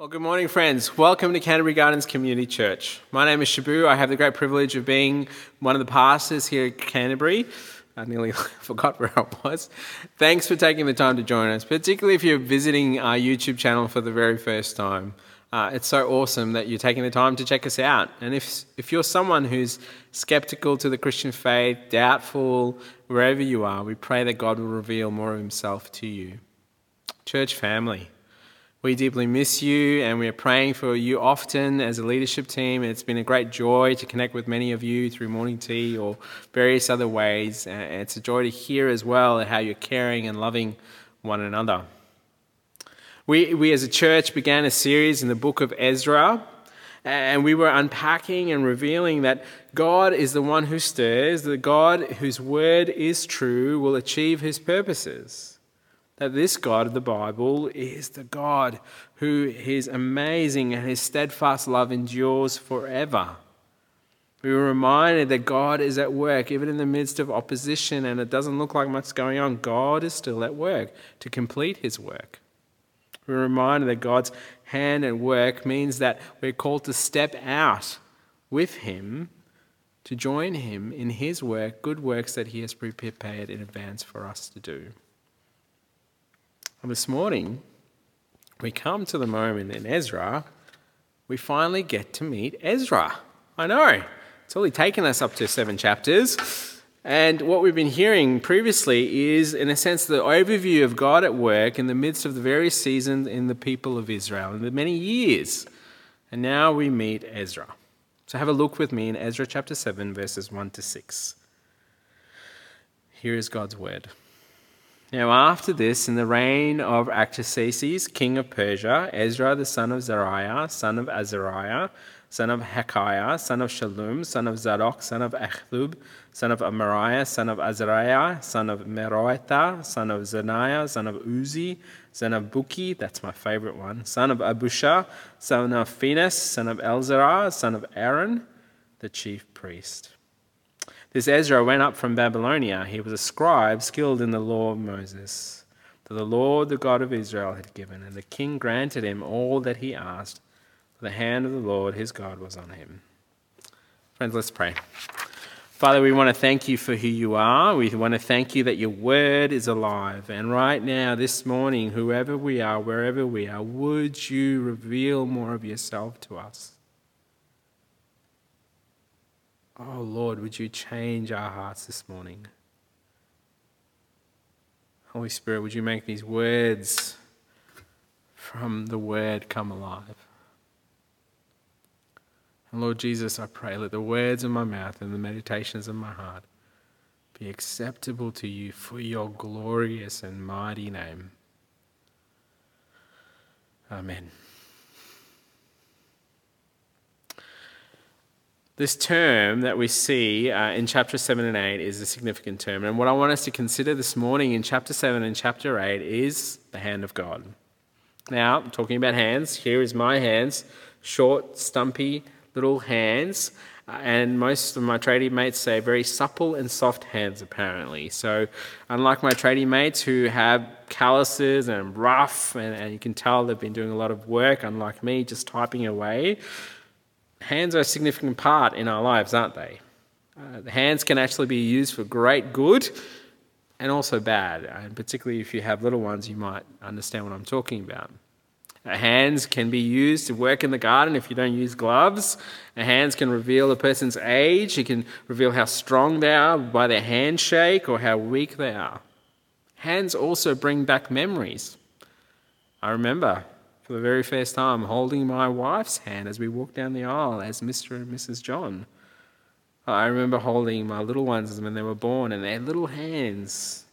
Well, good morning, friends. Welcome to Canterbury Gardens Community Church. My name is Shabu. I have the great privilege of being one of the pastors here at Canterbury. I nearly forgot where I was. Thanks for taking the time to join us, particularly if you're visiting our YouTube channel for the very first time. Uh, it's so awesome that you're taking the time to check us out. And if, if you're someone who's skeptical to the Christian faith, doubtful, wherever you are, we pray that God will reveal more of Himself to you. Church family. We deeply miss you and we are praying for you often as a leadership team. It's been a great joy to connect with many of you through morning tea or various other ways. And it's a joy to hear as well how you're caring and loving one another. We, we as a church began a series in the book of Ezra, and we were unpacking and revealing that God is the one who stirs, that God whose word is true will achieve his purposes that this God of the Bible is the God who is amazing and his steadfast love endures forever. We were reminded that God is at work even in the midst of opposition and it doesn't look like much going on. God is still at work to complete his work. We were reminded that God's hand at work means that we're called to step out with him to join him in his work, good works that he has prepared in advance for us to do. And this morning, we come to the moment in Ezra, we finally get to meet Ezra. I know, it's only taken us up to seven chapters. And what we've been hearing previously is, in a sense, the overview of God at work in the midst of the various seasons in the people of Israel in the many years. And now we meet Ezra. So have a look with me in Ezra chapter 7, verses 1 to 6. Here is God's word. Now, after this, in the reign of Artaxerxes, king of Persia, Ezra the son of Seraiah, son of Azariah, son of Hilkiah, son of Shallum, son of Zadok, son of Achzub, son of Amariah, son of Azariah, son of Meraioth, son of Zaniah, son of Uzzi, son of Bukki, that's my favorite one, son of Abishua, son of Phinehas, son of Elzerah, son of Aaron, the chief priest. This Ezra went up from Babylonia. He was a scribe skilled in the law of Moses, that the Lord, the God of Israel, had given. And the king granted him all that he asked, for the hand of the Lord his God was on him. Friends, let's pray. Father, we want to thank you for who you are. We want to thank you that your word is alive. And right now, this morning, whoever we are, wherever we are, would you reveal more of yourself to us? Oh Lord, would you change our hearts this morning? Holy Spirit, would you make these words from the Word come alive? And Lord Jesus, I pray, let the words of my mouth and the meditations of my heart be acceptable to you for your glorious and mighty name. Amen. This term that we see uh, in chapter 7 and 8 is a significant term. And what I want us to consider this morning in chapter 7 and chapter 8 is the hand of God. Now, talking about hands, here is my hands, short, stumpy little hands. Uh, and most of my tradie mates say very supple and soft hands, apparently. So, unlike my tradie mates who have calluses and rough, and, and you can tell they've been doing a lot of work, unlike me, just typing away, hands are a significant part in our lives, aren't they? Uh, the hands can actually be used for great good and also bad. And particularly if you have little ones, you might understand what I'm talking about. Uh, hands can be used to work in the garden if you don't use gloves. Uh, hands can reveal a person's age. It can reveal how strong they are by their handshake or how weak they are. Hands also bring back memories. I remember for the very first time holding my wife's hand as we walked down the aisle as Mr. and Mrs. John. I remember holding my little ones when they were born and their little hands.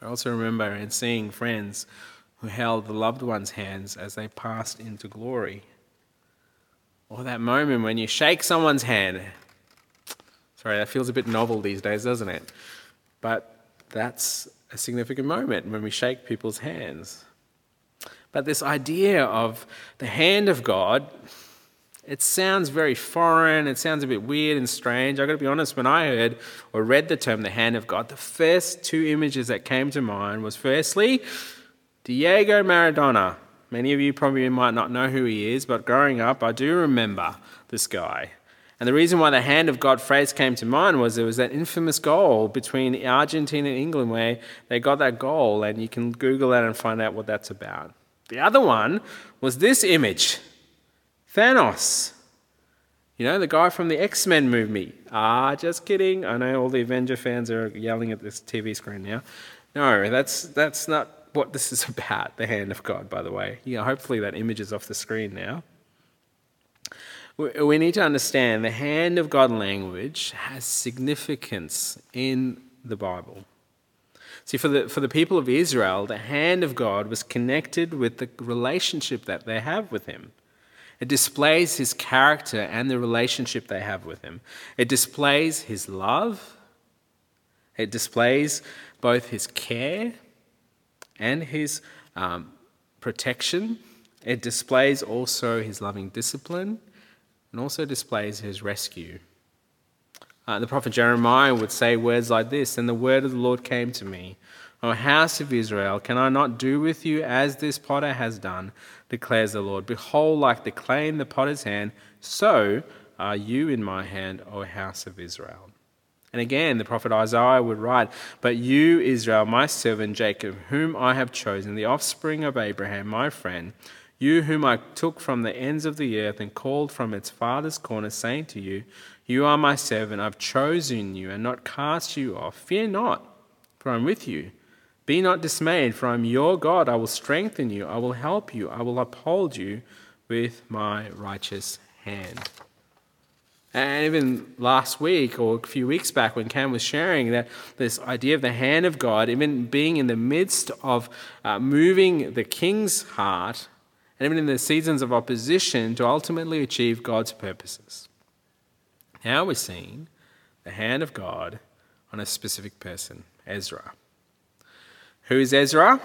I also remember and seeing friends who held the loved ones' hands as they passed into glory. Or that moment when you shake someone's hand. Sorry, that feels a bit novel these days, doesn't it? But that's a significant moment when we shake people's hands. But this idea of the hand of God, it sounds very foreign. It sounds a bit weird and strange. I've got to be honest, when I heard or read the term the hand of God, the first two images that came to mind was firstly, Diego Maradona. Many of you probably might not know who he is, but growing up, I do remember this guy. And the reason why the hand of God phrase came to mind was there was that infamous goal between Argentina and England where they got that goal, and you can Google that and find out what that's about. The other one was this image Thanos. You know, the guy from the X Men movie. Ah, just kidding. I know all the Avenger fans are yelling at this TV screen now. No, that's, that's not what this is about, the hand of God, by the way. Yeah, hopefully that image is off the screen now. We need to understand the hand of God language has significance in the Bible. See, for the, for the people of Israel, the hand of God was connected with the relationship that they have with Him. It displays His character and the relationship they have with Him. It displays His love. It displays both His care and His um, protection. It displays also His loving discipline and also displays his rescue. Uh, the prophet Jeremiah would say words like this And the word of the Lord came to me, O house of Israel, can I not do with you as this potter has done, declares the Lord? Behold, like the clay in the potter's hand, so are you in my hand, O house of Israel. And again, the prophet Isaiah would write, But you, Israel, my servant Jacob, whom I have chosen, the offspring of Abraham, my friend, you whom I took from the ends of the earth and called from its farthest corner, saying to you, You are my servant, I've chosen you and not cast you off. Fear not, for I'm with you. Be not dismayed, for I am your God. I will strengthen you, I will help you, I will uphold you with my righteous hand. And even last week or a few weeks back, when Cam was sharing that this idea of the hand of God, even being in the midst of uh, moving the king's heart, and even in the seasons of opposition to ultimately achieve God's purposes. Now we're seeing the hand of God on a specific person, Ezra. Who is Ezra?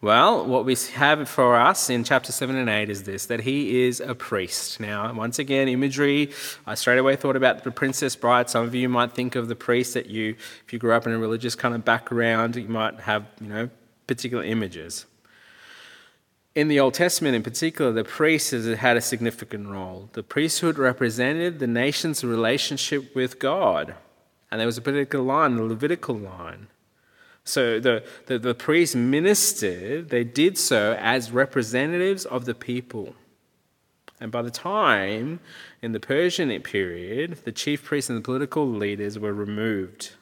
Well, what we have for us in chapter 7 and 8 is this that he is a priest. Now, once again, imagery, I straight away thought about the Princess Bride. Some of you might think of the priest that you, if you grew up in a religious kind of background, you might have, you know, particular images. In the Old Testament, in particular, the priests had a significant role. The priesthood represented the nation's relationship with God, and there was a particular line, the Levitical line. So the, the, the priests ministered, they did so as representatives of the people. And by the time in the Persian period, the chief priests and the political leaders were removed.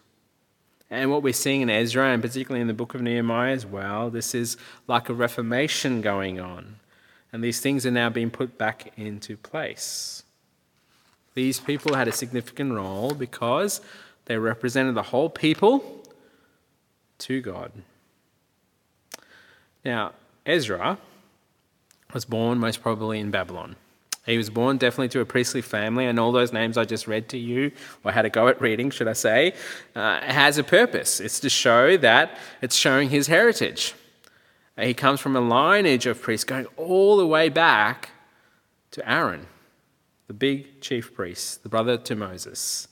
And what we're seeing in Ezra, and particularly in the book of Nehemiah as well, this is like a reformation going on. And these things are now being put back into place. These people had a significant role because they represented the whole people to God. Now, Ezra was born most probably in Babylon. He was born definitely to a priestly family, and all those names I just read to you, or had a go at reading, should I say, uh, has a purpose. It's to show that it's showing his heritage. He comes from a lineage of priests going all the way back to Aaron, the big chief priest, the brother to Moses.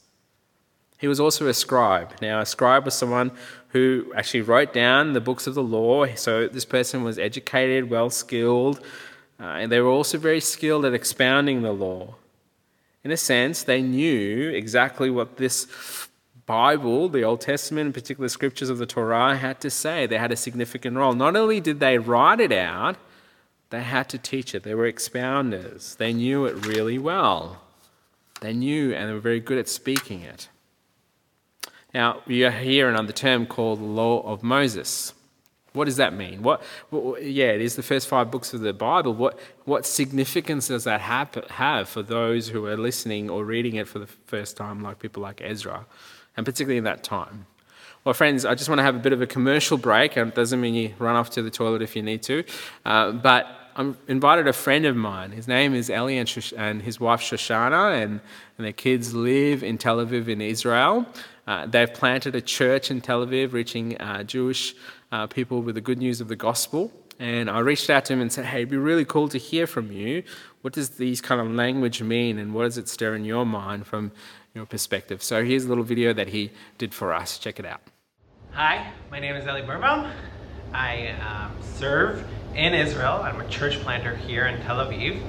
He was also a scribe. Now, a scribe was someone who actually wrote down the books of the law. So, this person was educated, well skilled, uh, and they were also very skilled at expounding the law. In a sense, they knew exactly what this Bible, the Old Testament, in particular scriptures of the Torah, had to say. They had a significant role. Not only did they write it out, they had to teach it. They were expounders. They knew it really well. They knew and they were very good at speaking it. Now, you hear another term called the Law of Moses. What does that mean? What, yeah, it is the first five books of the Bible. What, what significance does that have, have for those who are listening or reading it for the first time, like people like Ezra, and particularly in that time? Well, friends, I just want to have a bit of a commercial break, and it doesn't mean you run off to the toilet if you need to. Uh, but I invited a friend of mine. His name is Eli and, Shosh- and his wife Shoshana, and, and their kids live in Tel Aviv in Israel. Uh, they've planted a church in Tel Aviv, reaching uh, Jewish uh, people with the good news of the gospel. And I reached out to him and said, Hey, it'd be really cool to hear from you. What does these kind of language mean, and what does it stir in your mind from your perspective? So here's a little video that he did for us. Check it out. Hi, my name is Eli Birnbaum. I um, serve in Israel. I'm a church planter here in Tel Aviv.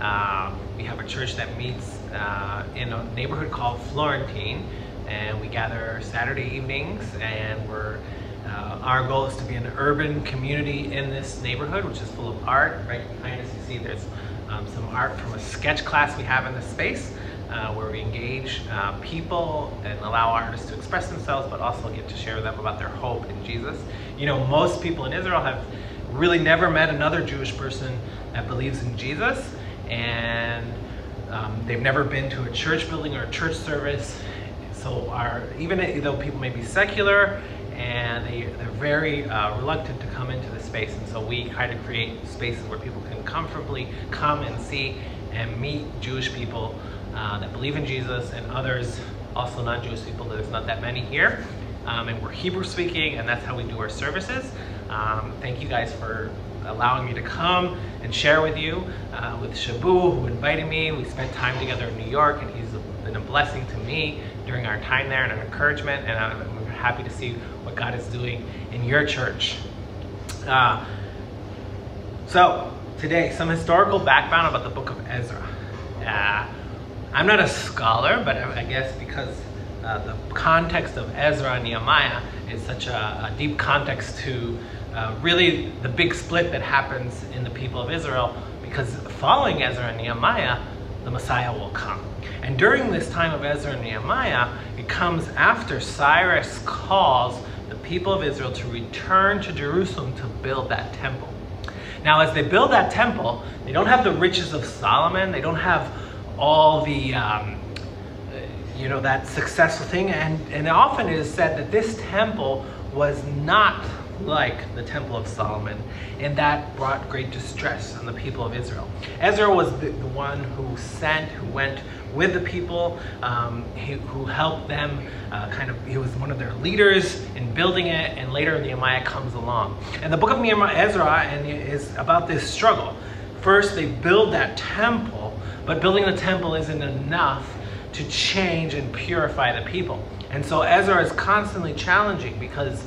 Um, we have a church that meets uh, in a neighborhood called Florentine, and we gather Saturday evenings. And we're uh, our goal is to be an urban community in this neighborhood, which is full of art. Right behind us, you see there's um, some art from a sketch class we have in this space. Uh, where we engage uh, people and allow artists to express themselves, but also get to share with them about their hope in Jesus. You know, most people in Israel have really never met another Jewish person that believes in Jesus, and um, they've never been to a church building or a church service. So, our, even though people may be secular and they, they're very uh, reluctant to come into the space, and so we try to create spaces where people can comfortably come and see and meet Jewish people uh, that believe in Jesus and others, also non Jewish people. There's not that many here. Um, and we're Hebrew speaking, and that's how we do our services. Um, thank you guys for allowing me to come and share with you. Uh, with Shabu, who invited me, we spent time together in New York, and he's been a blessing to me during our time there and an encouragement. And I'm happy to see God is doing in your church. Uh, so, today, some historical background about the book of Ezra. Uh, I'm not a scholar, but I guess because uh, the context of Ezra and Nehemiah is such a, a deep context to uh, really the big split that happens in the people of Israel, because following Ezra and Nehemiah, the Messiah will come. And during this time of Ezra and Nehemiah, it comes after Cyrus calls people of Israel to return to Jerusalem to build that temple. Now, as they build that temple, they don't have the riches of Solomon, they don't have all the um, you know that successful thing. And and often it is said that this temple was not like the temple of solomon and that brought great distress on the people of israel. Ezra was the, the one who sent who went with the people um, who helped them uh, kind of he was one of their leaders in building it and later nehemiah comes along and the book of nehemiah ezra and is about this struggle first they build that temple but building the temple isn't enough to change and purify the people. And so Ezra is constantly challenging because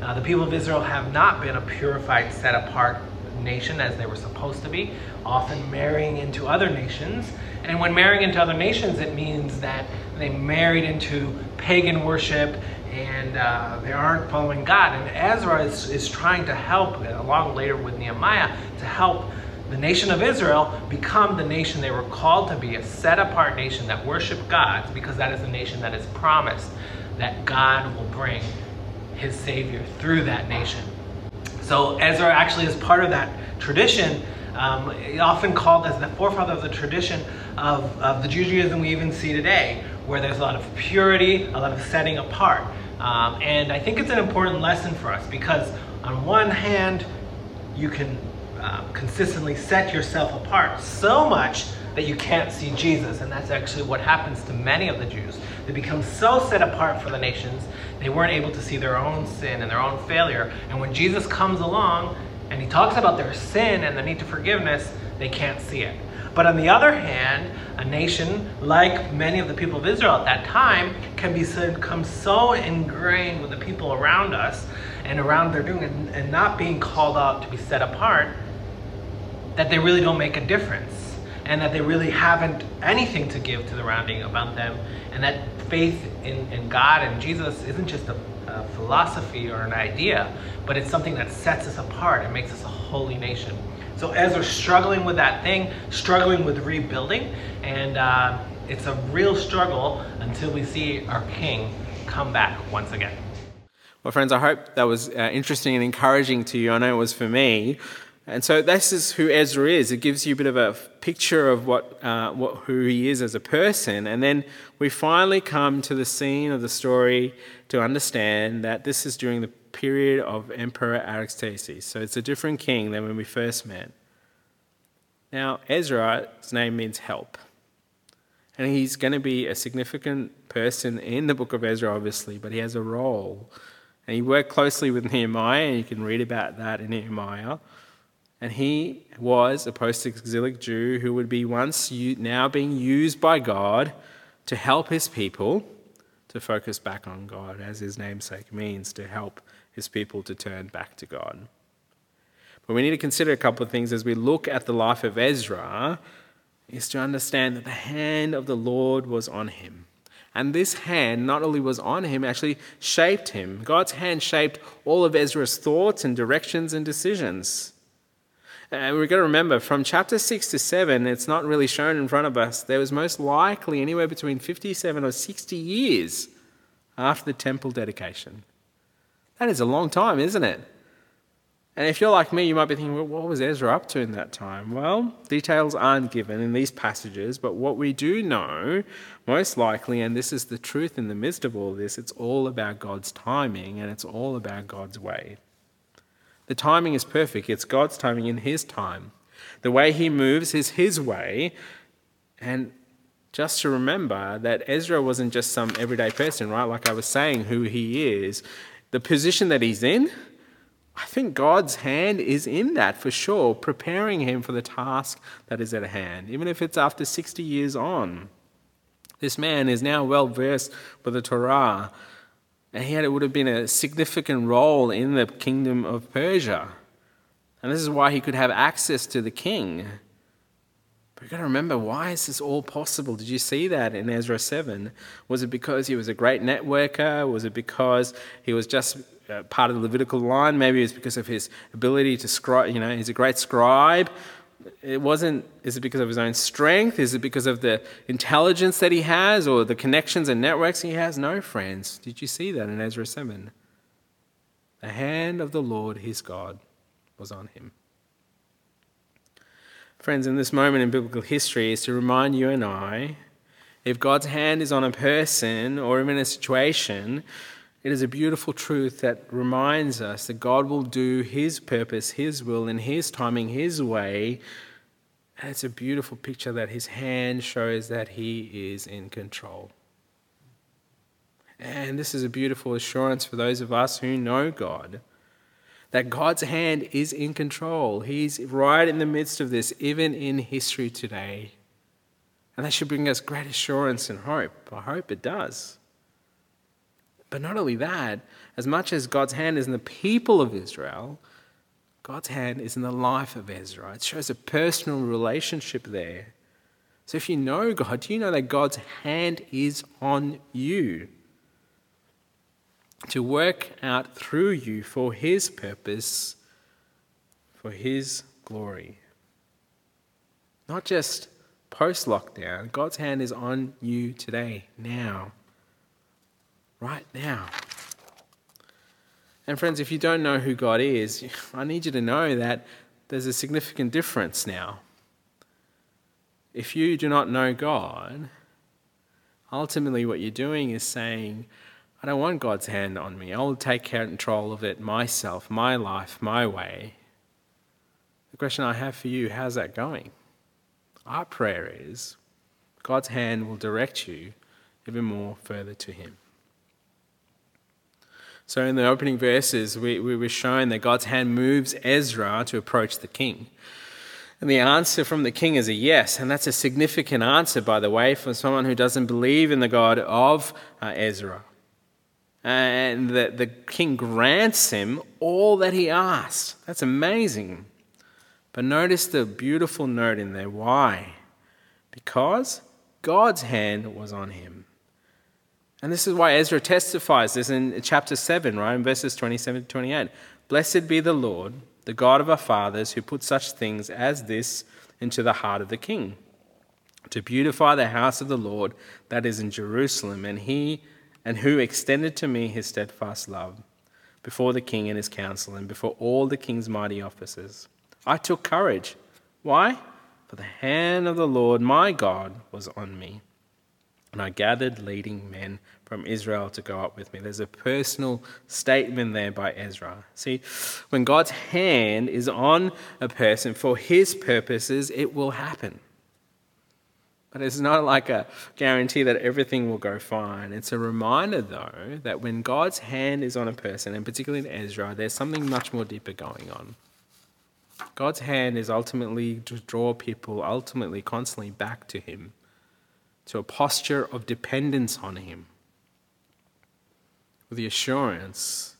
uh, the people of Israel have not been a purified, set apart nation as they were supposed to be, often marrying into other nations. And when marrying into other nations, it means that they married into pagan worship and uh, they aren't following God. And Ezra is, is trying to help, along later with Nehemiah, to help the nation of Israel become the nation they were called to be, a set apart nation that worship God, because that is a nation that is promised that God will bring his Savior through that nation. So Ezra actually is part of that tradition, um, often called as the forefather of the tradition of, of the Judaism we even see today, where there's a lot of purity, a lot of setting apart. Um, and I think it's an important lesson for us because, on one hand, you can um, consistently set yourself apart so much that you can't see Jesus. And that's actually what happens to many of the Jews. They become so set apart for the nations, they weren't able to see their own sin and their own failure. And when Jesus comes along and he talks about their sin and the need to forgiveness, they can't see it. But on the other hand, a nation like many of the people of Israel at that time can become so ingrained with the people around us and around their doing and, and not being called out to be set apart that they really don't make a difference and that they really haven't anything to give to the rounding about them. And that faith in, in god and jesus isn't just a, a philosophy or an idea but it's something that sets us apart and makes us a holy nation so ezra's struggling with that thing struggling with rebuilding and uh, it's a real struggle until we see our king come back once again well, friends, I hope that was uh, interesting and encouraging to you. I know it was for me. And so this is who Ezra is. It gives you a bit of a picture of what, uh, what, who he is as a person. And then we finally come to the scene of the story to understand that this is during the period of Emperor Artaxerxes. So it's a different king than when we first met. Now, Ezra's name means help. And he's going to be a significant person in the book of Ezra, obviously, but he has a role. And he worked closely with Nehemiah, and you can read about that in Nehemiah and he was a post exilic Jew who would be once now being used by God to help his people to focus back on God, as his namesake means, to help his people to turn back to God. But we need to consider a couple of things as we look at the life of Ezra, is to understand that the hand of the Lord was on him. And this hand not only was on him, actually shaped him. God's hand shaped all of Ezra's thoughts and directions and decisions. And we've got to remember from chapter 6 to 7, it's not really shown in front of us, there was most likely anywhere between 57 or 60 years after the temple dedication. That is a long time, isn't it? And if you're like me, you might be thinking, well, what was Ezra up to in that time? Well, details aren't given in these passages, but what we do know, most likely, and this is the truth in the midst of all this, it's all about God's timing and it's all about God's way. The timing is perfect, it's God's timing in His time. The way He moves is His way. And just to remember that Ezra wasn't just some everyday person, right? Like I was saying, who he is, the position that he's in I think God's hand is in that for sure, preparing him for the task that is at hand, even if it's after 60 years on. This man is now well versed with the Torah, and had, it would have been a significant role in the kingdom of Persia. And this is why he could have access to the king. But you've got to remember, why is this all possible? Did you see that in Ezra 7? Was it because he was a great networker? Was it because he was just uh, part of the Levitical line. Maybe it's because of his ability to scribe, you know, he's a great scribe. It wasn't, is it because of his own strength? Is it because of the intelligence that he has or the connections and networks he has? No, friends. Did you see that in Ezra 7? The hand of the Lord, his God, was on him. Friends, in this moment in biblical history is to remind you and I if God's hand is on a person or even a situation, it is a beautiful truth that reminds us that God will do His purpose, His will, in His timing, His way. And it's a beautiful picture that His hand shows that He is in control. And this is a beautiful assurance for those of us who know God that God's hand is in control. He's right in the midst of this, even in history today. And that should bring us great assurance and hope. I hope it does. But not only that, as much as God's hand is in the people of Israel, God's hand is in the life of Ezra. It shows a personal relationship there. So if you know God, do you know that God's hand is on you to work out through you for His purpose, for His glory? Not just post lockdown, God's hand is on you today, now right now. And, friends, if you don't know who God is, I need you to know that there's a significant difference now. If you do not know God, ultimately what you're doing is saying, I don't want God's hand on me. I'll take care and control of it myself, my life, my way. The question I have for you how's that going? Our prayer is God's hand will direct you even more further to Him. So, in the opening verses, we, we were shown that God's hand moves Ezra to approach the king. And the answer from the king is a yes. And that's a significant answer, by the way, for someone who doesn't believe in the God of uh, Ezra. And the, the king grants him all that he asked. That's amazing. But notice the beautiful note in there. Why? Because God's hand was on him. And this is why Ezra testifies this in chapter 7, right, in verses 27 to 28. Blessed be the Lord, the God of our fathers, who put such things as this into the heart of the king, to beautify the house of the Lord that is in Jerusalem, and he and who extended to me his steadfast love before the king and his council, and before all the king's mighty officers. I took courage. Why? For the hand of the Lord my God was on me and I gathered leading men from Israel to go up with me. There's a personal statement there by Ezra. See, when God's hand is on a person for his purposes, it will happen. But it's not like a guarantee that everything will go fine. It's a reminder, though, that when God's hand is on a person, and particularly in Ezra, there's something much more deeper going on. God's hand is ultimately to draw people, ultimately, constantly back to Him to a posture of dependence on Him with the assurance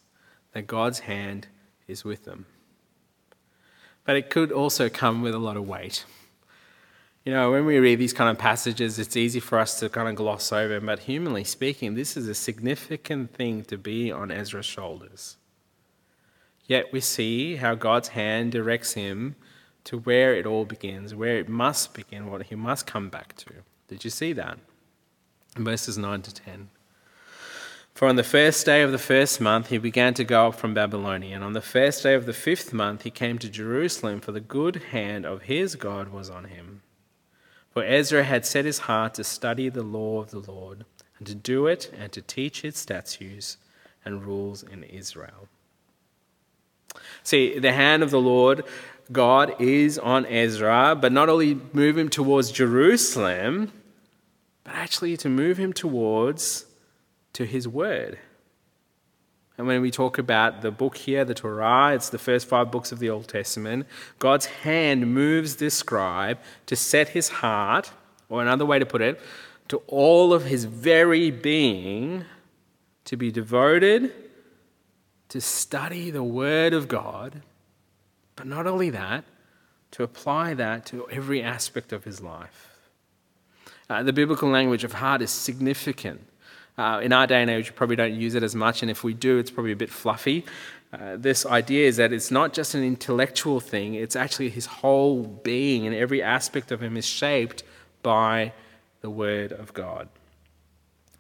that God's hand is with them. but it could also come with a lot of weight. You know, when we read these kind of passages, it's easy for us to kind of gloss over, but humanly speaking, this is a significant thing to be on Ezra's shoulders. Yet we see how God's hand directs him to where it all begins, where it must begin, what he must come back to. Did you see that? In verses 9 to 10. For on the first day of the first month he began to go up from Babylonia, and on the first day of the fifth month he came to Jerusalem, for the good hand of his God was on him. For Ezra had set his heart to study the law of the Lord, and to do it, and to teach its statutes and rules in Israel. See, the hand of the Lord God is on Ezra, but not only move him towards Jerusalem, but actually to move him towards to his word. And when we talk about the book here, the Torah, it's the first five books of the Old Testament. God's hand moves this scribe to set his heart, or another way to put it, to all of his very being to be devoted to study the Word of God, but not only that, to apply that to every aspect of his life. Uh, the biblical language of heart is significant. Uh, in our day and age, we probably don't use it as much, and if we do, it's probably a bit fluffy. Uh, this idea is that it's not just an intellectual thing, it's actually his whole being, and every aspect of him is shaped by the Word of God.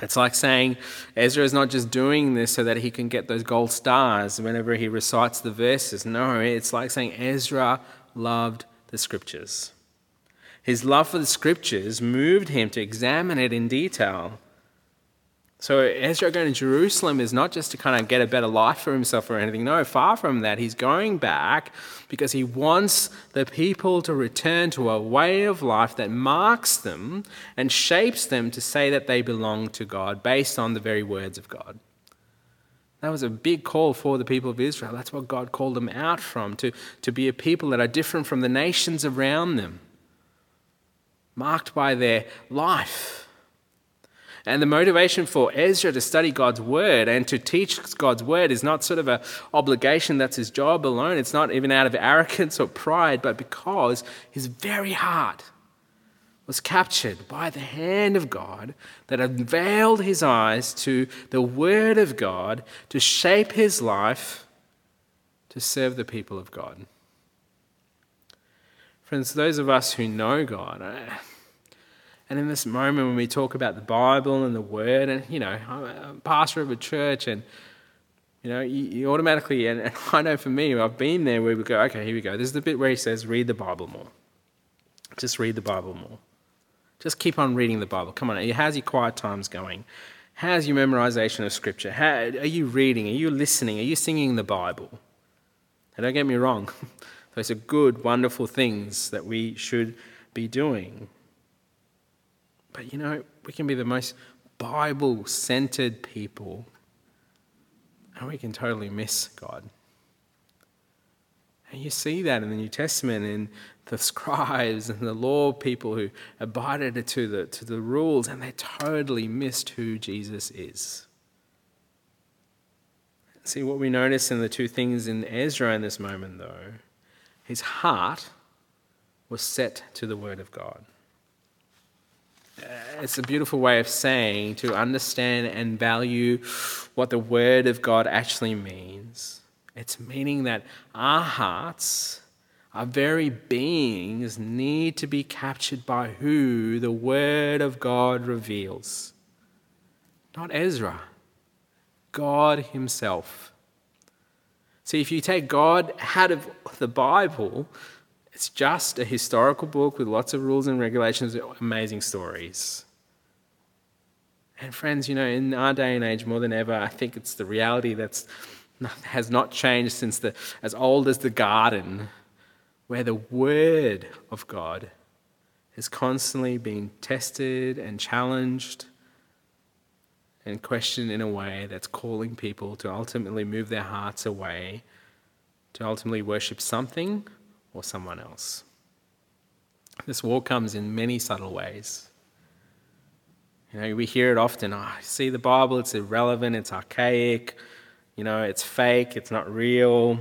It's like saying Ezra is not just doing this so that he can get those gold stars whenever he recites the verses. No, it's like saying Ezra loved the scriptures. His love for the scriptures moved him to examine it in detail. So Ezra going to Jerusalem is not just to kind of get a better life for himself or anything. No, far from that. He's going back because he wants the people to return to a way of life that marks them and shapes them to say that they belong to God based on the very words of God. That was a big call for the people of Israel. That's what God called them out from, to, to be a people that are different from the nations around them, marked by their life and the motivation for Ezra to study God's word and to teach God's word is not sort of an obligation that's his job alone. It's not even out of arrogance or pride, but because his very heart was captured by the hand of God that unveiled his eyes to the word of God to shape his life to serve the people of God. Friends, those of us who know God, eh, and in this moment, when we talk about the Bible and the Word, and you know, I'm a pastor of a church, and you know, you, you automatically, and, and, I know for me, I've been there where we go, okay, here we go. This is the bit where he says, read the Bible more. Just read the Bible more. Just keep on reading the Bible. Come on, how's your quiet times going? How's your memorization of Scripture? How, are you reading? Are you listening? Are you singing the Bible? And don't get me wrong, those are good, wonderful things that we should be doing. But you know, we can be the most Bible centered people, and we can totally miss God. And you see that in the New Testament in the scribes and the law people who abided to the, to the rules, and they totally missed who Jesus is. See what we notice in the two things in Ezra in this moment, though. His heart was set to the Word of God Uh, it's a beautiful way of saying to understand and value what the Word of God actually means. It's meaning that our hearts, our very beings, need to be captured by who the Word of God reveals. Not Ezra, God Himself. See, if you take God out of the Bible, it's just a historical book with lots of rules and regulations, amazing stories. And friends, you know, in our day and age, more than ever, I think it's the reality that has not changed since the as old as the garden, where the word of God is constantly being tested and challenged and questioned in a way that's calling people to ultimately move their hearts away to ultimately worship something or someone else. This war comes in many subtle ways. You know, we hear it often. Oh, see the Bible, it's irrelevant, it's archaic, you know, it's fake, it's not real.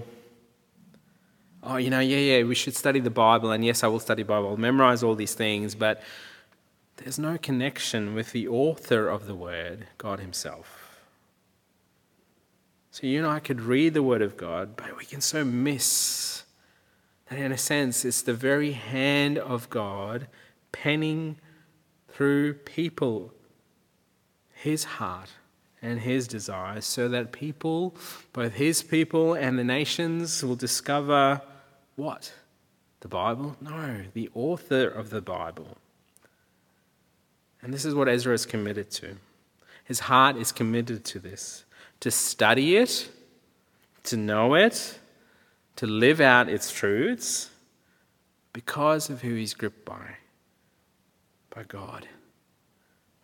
oh, you know, yeah, yeah, we should study the Bible, and yes, I will study Bible, I'll memorize all these things, but there's no connection with the author of the Word, God Himself. So you and I could read the Word of God, but we can so miss that, in a sense, it's the very hand of God penning through people His heart and his desires so that people, both his people and the nations, will discover what? The Bible? No, the author of the Bible. And this is what Ezra is committed to. His heart is committed to this to study it, to know it, to live out its truths because of who he's gripped by by God.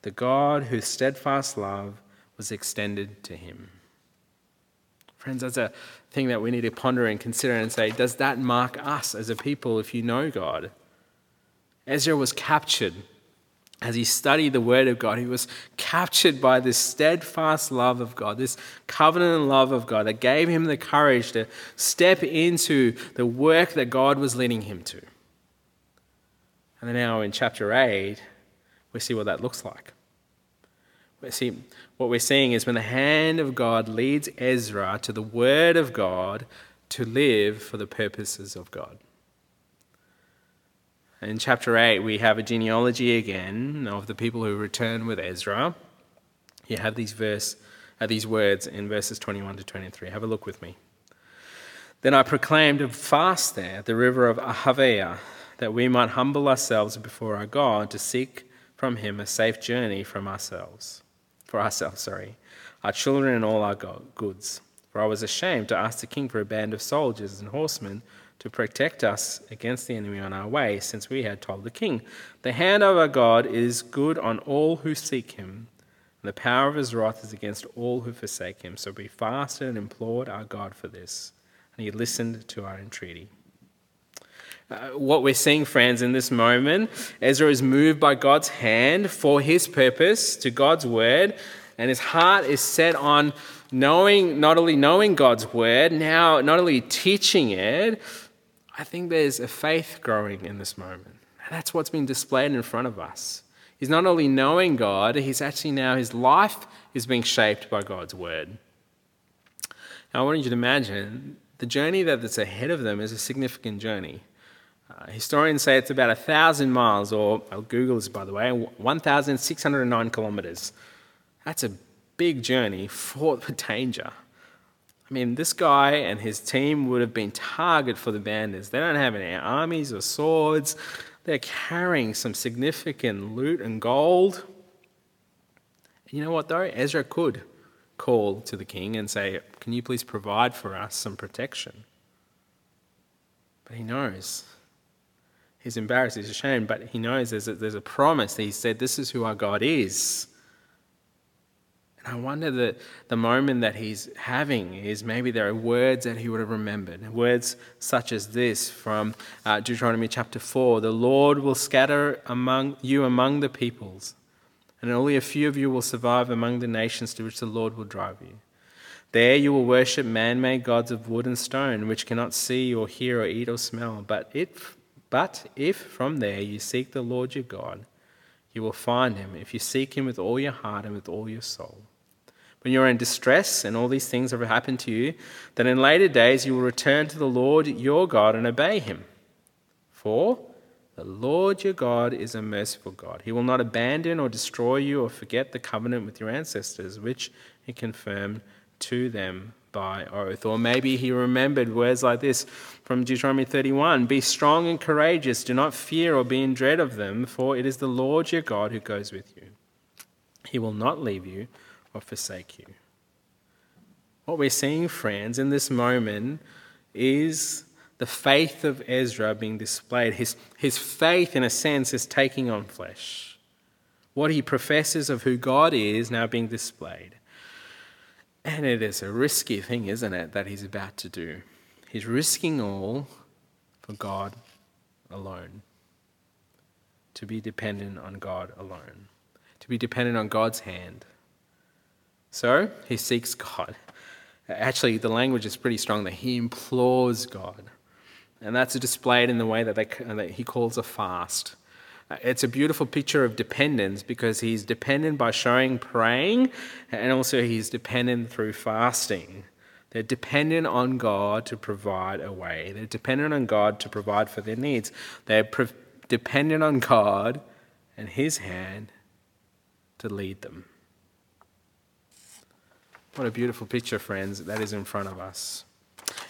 The God whose steadfast love was extended to him. Friends, that's a thing that we need to ponder and consider and say, does that mark us as a people if you know God? Ezra was captured as he studied the Word of God. He was captured by this steadfast love of God, this covenant love of God that gave him the courage to step into the work that God was leading him to. And then now in chapter 8, we see what that looks like. We see, what we're seeing is when the hand of God leads Ezra to the Word of God to live for the purposes of God. In chapter 8, we have a genealogy again of the people who return with Ezra. You have these, verse, uh, these words in verses 21 to 23. Have a look with me. Then I proclaimed a fast there at the river of Ahava, that we might humble ourselves before our God to seek from him a safe journey from ourselves for ourselves, sorry, our children and all our goods. For I was ashamed to ask the king for a band of soldiers and horsemen to protect us against the enemy on our way, since we had told the king, The hand of our God is good on all who seek him, and the power of his wrath is against all who forsake him. So we fasted and implored our God for this, and he listened to our entreaty. Uh, what we're seeing, friends, in this moment, Ezra is moved by God's hand for his purpose to God's word, and his heart is set on knowing, not only knowing God's word, now not only teaching it. I think there's a faith growing in this moment. And that's what's been displayed in front of us. He's not only knowing God, he's actually now, his life is being shaped by God's word. Now, I want you to imagine the journey that's ahead of them is a significant journey. Uh, historians say it's about 1,000 miles, or I'll Google this by the way, 1,609 kilometers. That's a big journey fraught with danger. I mean, this guy and his team would have been target for the bandits. They don't have any armies or swords. They're carrying some significant loot and gold. And you know what, though? Ezra could call to the king and say, Can you please provide for us some protection? But he knows He's embarrassed, he's ashamed, but he knows there's a, there's a promise. He said, This is who our God is. I wonder that the moment that he's having is maybe there are words that he would have remembered. Words such as this from uh, Deuteronomy chapter 4 The Lord will scatter among you among the peoples, and only a few of you will survive among the nations to which the Lord will drive you. There you will worship man made gods of wood and stone, which cannot see or hear or eat or smell. But if but if from there you seek the Lord your God, you will find him if you seek him with all your heart and with all your soul. When you are in distress and all these things have happened to you, then in later days you will return to the Lord your God and obey him. For the Lord your God is a merciful God. He will not abandon or destroy you or forget the covenant with your ancestors, which he confirmed to them by oath. Or maybe he remembered words like this from Deuteronomy 31 Be strong and courageous, do not fear or be in dread of them, for it is the Lord your God who goes with you. He will not leave you or forsake you. What we're seeing, friends, in this moment is the faith of Ezra being displayed. His, his faith, in a sense, is taking on flesh. What he professes of who God is now being displayed. And it is a risky thing, isn't it, that he's about to do? He's risking all for God alone. To be dependent on God alone. To be dependent on God's hand. So he seeks God. Actually, the language is pretty strong that he implores God. And that's displayed in the way that, they, that he calls a fast. Uh, it's a beautiful picture of dependence because he's dependent by showing praying, and also he's dependent through fasting. They're dependent on God to provide a way. They're dependent on God to provide for their needs. They're pre- dependent on God and His hand to lead them. What a beautiful picture, friends, that is in front of us.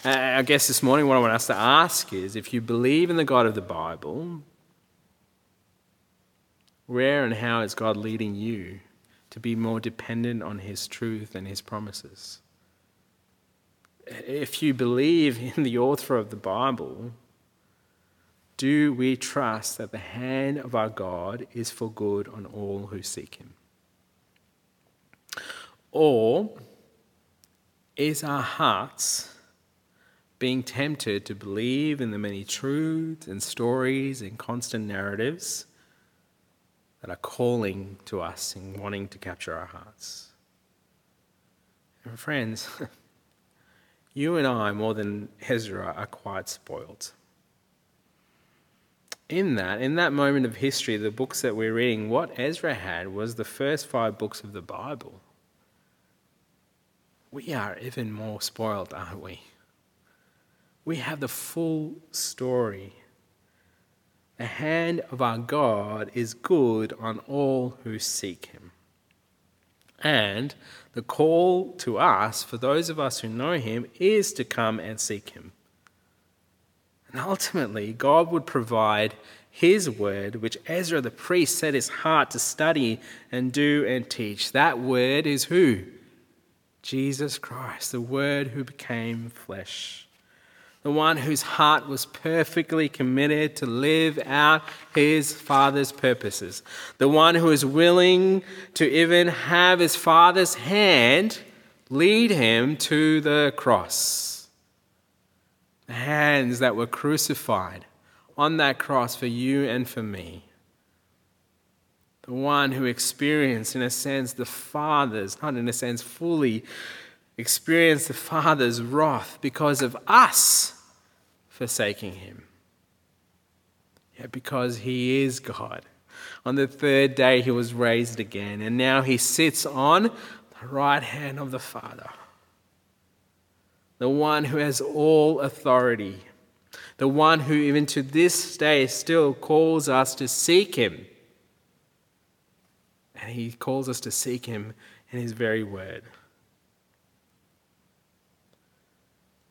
Uh, I guess this morning, what I want us to ask is if you believe in the God of the Bible, where and how is God leading you to be more dependent on His truth and His promises? If you believe in the author of the Bible, do we trust that the hand of our God is for good on all who seek Him? Or is our hearts being tempted to believe in the many truths and stories and constant narratives that are calling to us and wanting to capture our hearts. And friends, you and I, more than Ezra, are quite spoiled. In that, in that moment of history, the books that we're reading, what Ezra had was the first five books of the Bible. We are even more spoiled, aren't we? We have the full story the hand of our God is good on all who seek him. And the call to us, for those of us who know him, is to come and seek him. And ultimately, God would provide his word, which Ezra the priest set his heart to study and do and teach. That word is who? Jesus Christ, the word who became flesh the one whose heart was perfectly committed to live out his Father's purposes, the one who is willing to even have his Father's hand lead him to the cross. The hands that were crucified on that cross for you and for me. The one who experienced, in a sense, the Father's, not in a sense fully, experienced the Father's wrath because of us forsaking him. Yeah, because he is God. On the third day, he was raised again, and now he sits on the right hand of the Father, the one who has all authority, the one who, even to this day, still calls us to seek him. And he calls us to seek him in his very word.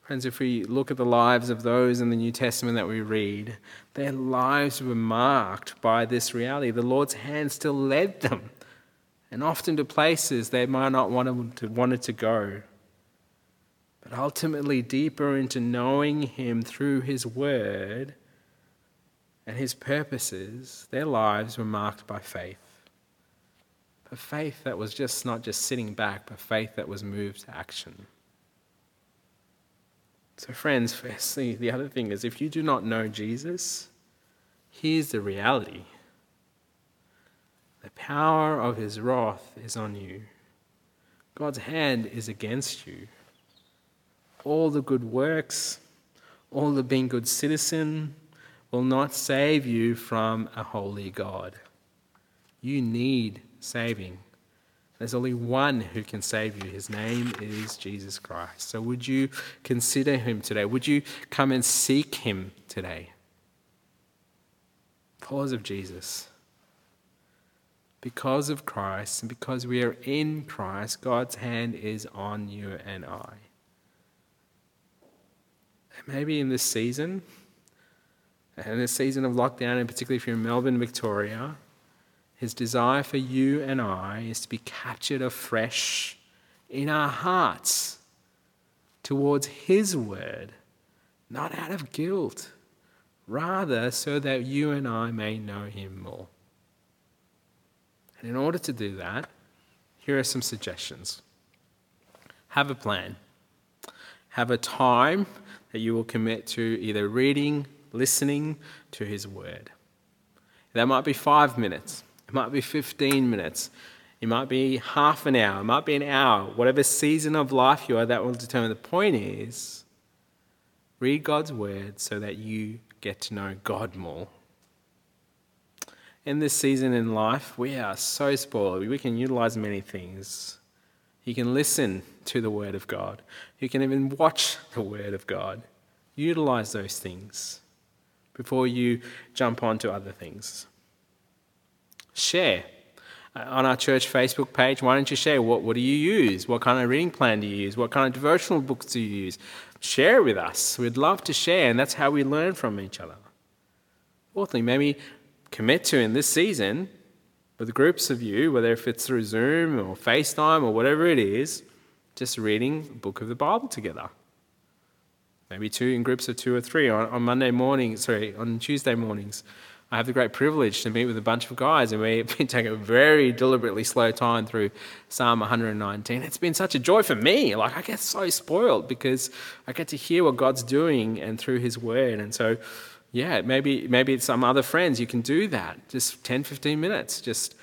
Friends, if we look at the lives of those in the New Testament that we read, their lives were marked by this reality. The Lord's hand still led them, and often to places they might not want to, wanted to go. But ultimately, deeper into knowing Him through His Word and His purposes, their lives were marked by faith. But faith that was just not just sitting back, but faith that was moved to action. So, friends, firstly, the other thing is if you do not know Jesus, here's the reality the power of his wrath is on you, God's hand is against you. All the good works, all the being good citizen will not save you from a holy God. You need saving. There's only one who can save you. His name is Jesus Christ. So would you consider him today? Would you come and seek him today? Because of Jesus. Because of Christ and because we are in Christ, God's hand is on you and I. Maybe in this season, and this season of lockdown, and particularly if you're in Melbourne, Victoria, his desire for you and I is to be captured afresh in our hearts towards His word, not out of guilt, rather so that you and I may know Him more. And in order to do that, here are some suggestions. Have a plan. Have a time that you will commit to either reading, listening to His word. That might be five minutes. Might be 15 minutes. It might be half an hour. It might be an hour. Whatever season of life you are, that will determine. The point is, Read God's word so that you get to know God more. In this season in life, we are so spoiled. We can utilize many things. You can listen to the Word of God. You can even watch the Word of God. Utilize those things before you jump onto other things. Share. Uh, on our church Facebook page, why don't you share? What, what do you use? What kind of reading plan do you use? What kind of devotional books do you use? Share with us. We'd love to share, and that's how we learn from each other. Fourthly, maybe commit to in this season with groups of you, whether if it's through Zoom or FaceTime or whatever it is, just reading a book of the Bible together. Maybe two in groups of two or three on, on Monday morning, sorry, on Tuesday mornings. I have the great privilege to meet with a bunch of guys, and we've been taking a very deliberately slow time through Psalm 119. It's been such a joy for me. Like, I get so spoiled because I get to hear what God's doing and through His Word. And so, yeah, maybe maybe some other friends you can do that. Just 10, 15 minutes. Just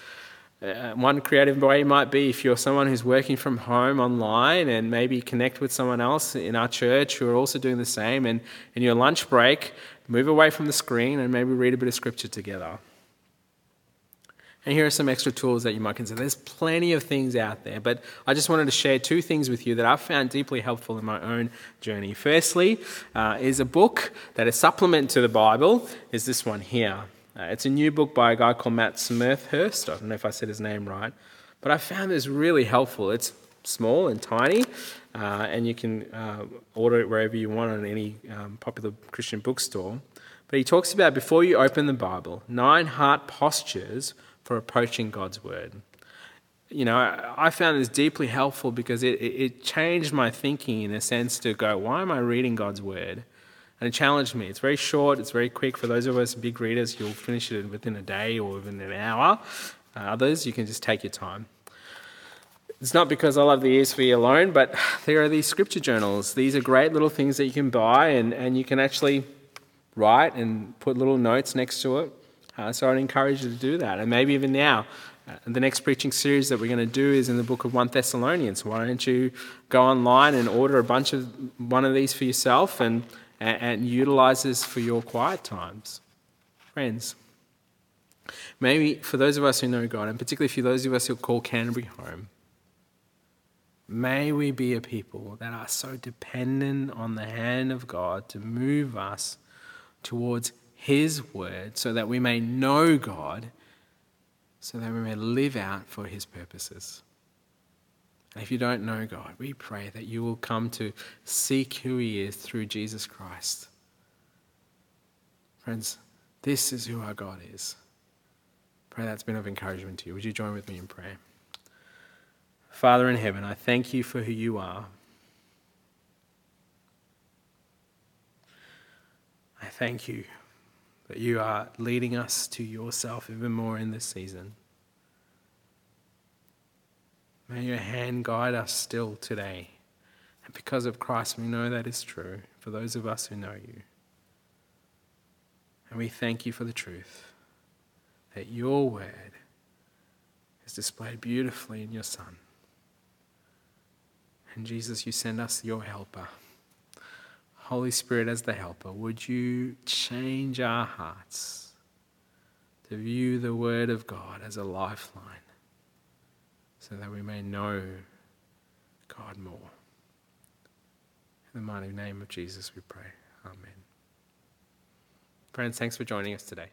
uh, one creative way might be if you're someone who's working from home online and maybe connect with someone else in our church who are also doing the same. And in your lunch break, move away from the screen and maybe read a bit of scripture together. And here are some extra tools that you might consider. There's plenty of things out there, but I just wanted to share two things with you that I've found deeply helpful in my own journey. Firstly, uh, is a book that is supplement to the Bible, is this one here. Uh, it's a new book by a guy called Matt Smethurst. I don't know if I said his name right, but I found this really helpful. It's small and tiny, uh, and you can uh, order it wherever you want on any um, popular Christian bookstore. But he talks about before you open the Bible, nine heart postures for approaching God's Word. You know, I found this deeply helpful because it, it changed my thinking in a sense to go, why am I reading God's Word? And it challenged me. It's very short, it's very quick. For those of us big readers, you'll finish it within a day or within an hour. Uh, others, you can just take your time. It's not because I love the ESV alone, but there are these scripture journals. These are great little things that you can buy, and, and you can actually write and put little notes next to it. Uh, so I'd encourage you to do that. And maybe even now, uh, the next preaching series that we're going to do is in the book of 1 Thessalonians. Why don't you go online and order a bunch of one of these for yourself and, and, and utilize this for your quiet times? Friends, maybe for those of us who know God, and particularly for those of us who call Canterbury home, May we be a people that are so dependent on the hand of God to move us towards His word so that we may know God, so that we may live out for His purposes. And if you don't know God, we pray that you will come to seek who He is through Jesus Christ. Friends, this is who our God is. Pray that's been of encouragement to you. Would you join with me in prayer? Father in heaven, I thank you for who you are. I thank you that you are leading us to yourself even more in this season. May your hand guide us still today. And because of Christ, we know that is true for those of us who know you. And we thank you for the truth that your word is displayed beautifully in your Son. And Jesus, you send us your helper. Holy Spirit, as the helper, would you change our hearts to view the Word of God as a lifeline so that we may know God more? In the mighty name of Jesus, we pray. Amen. Friends, thanks for joining us today.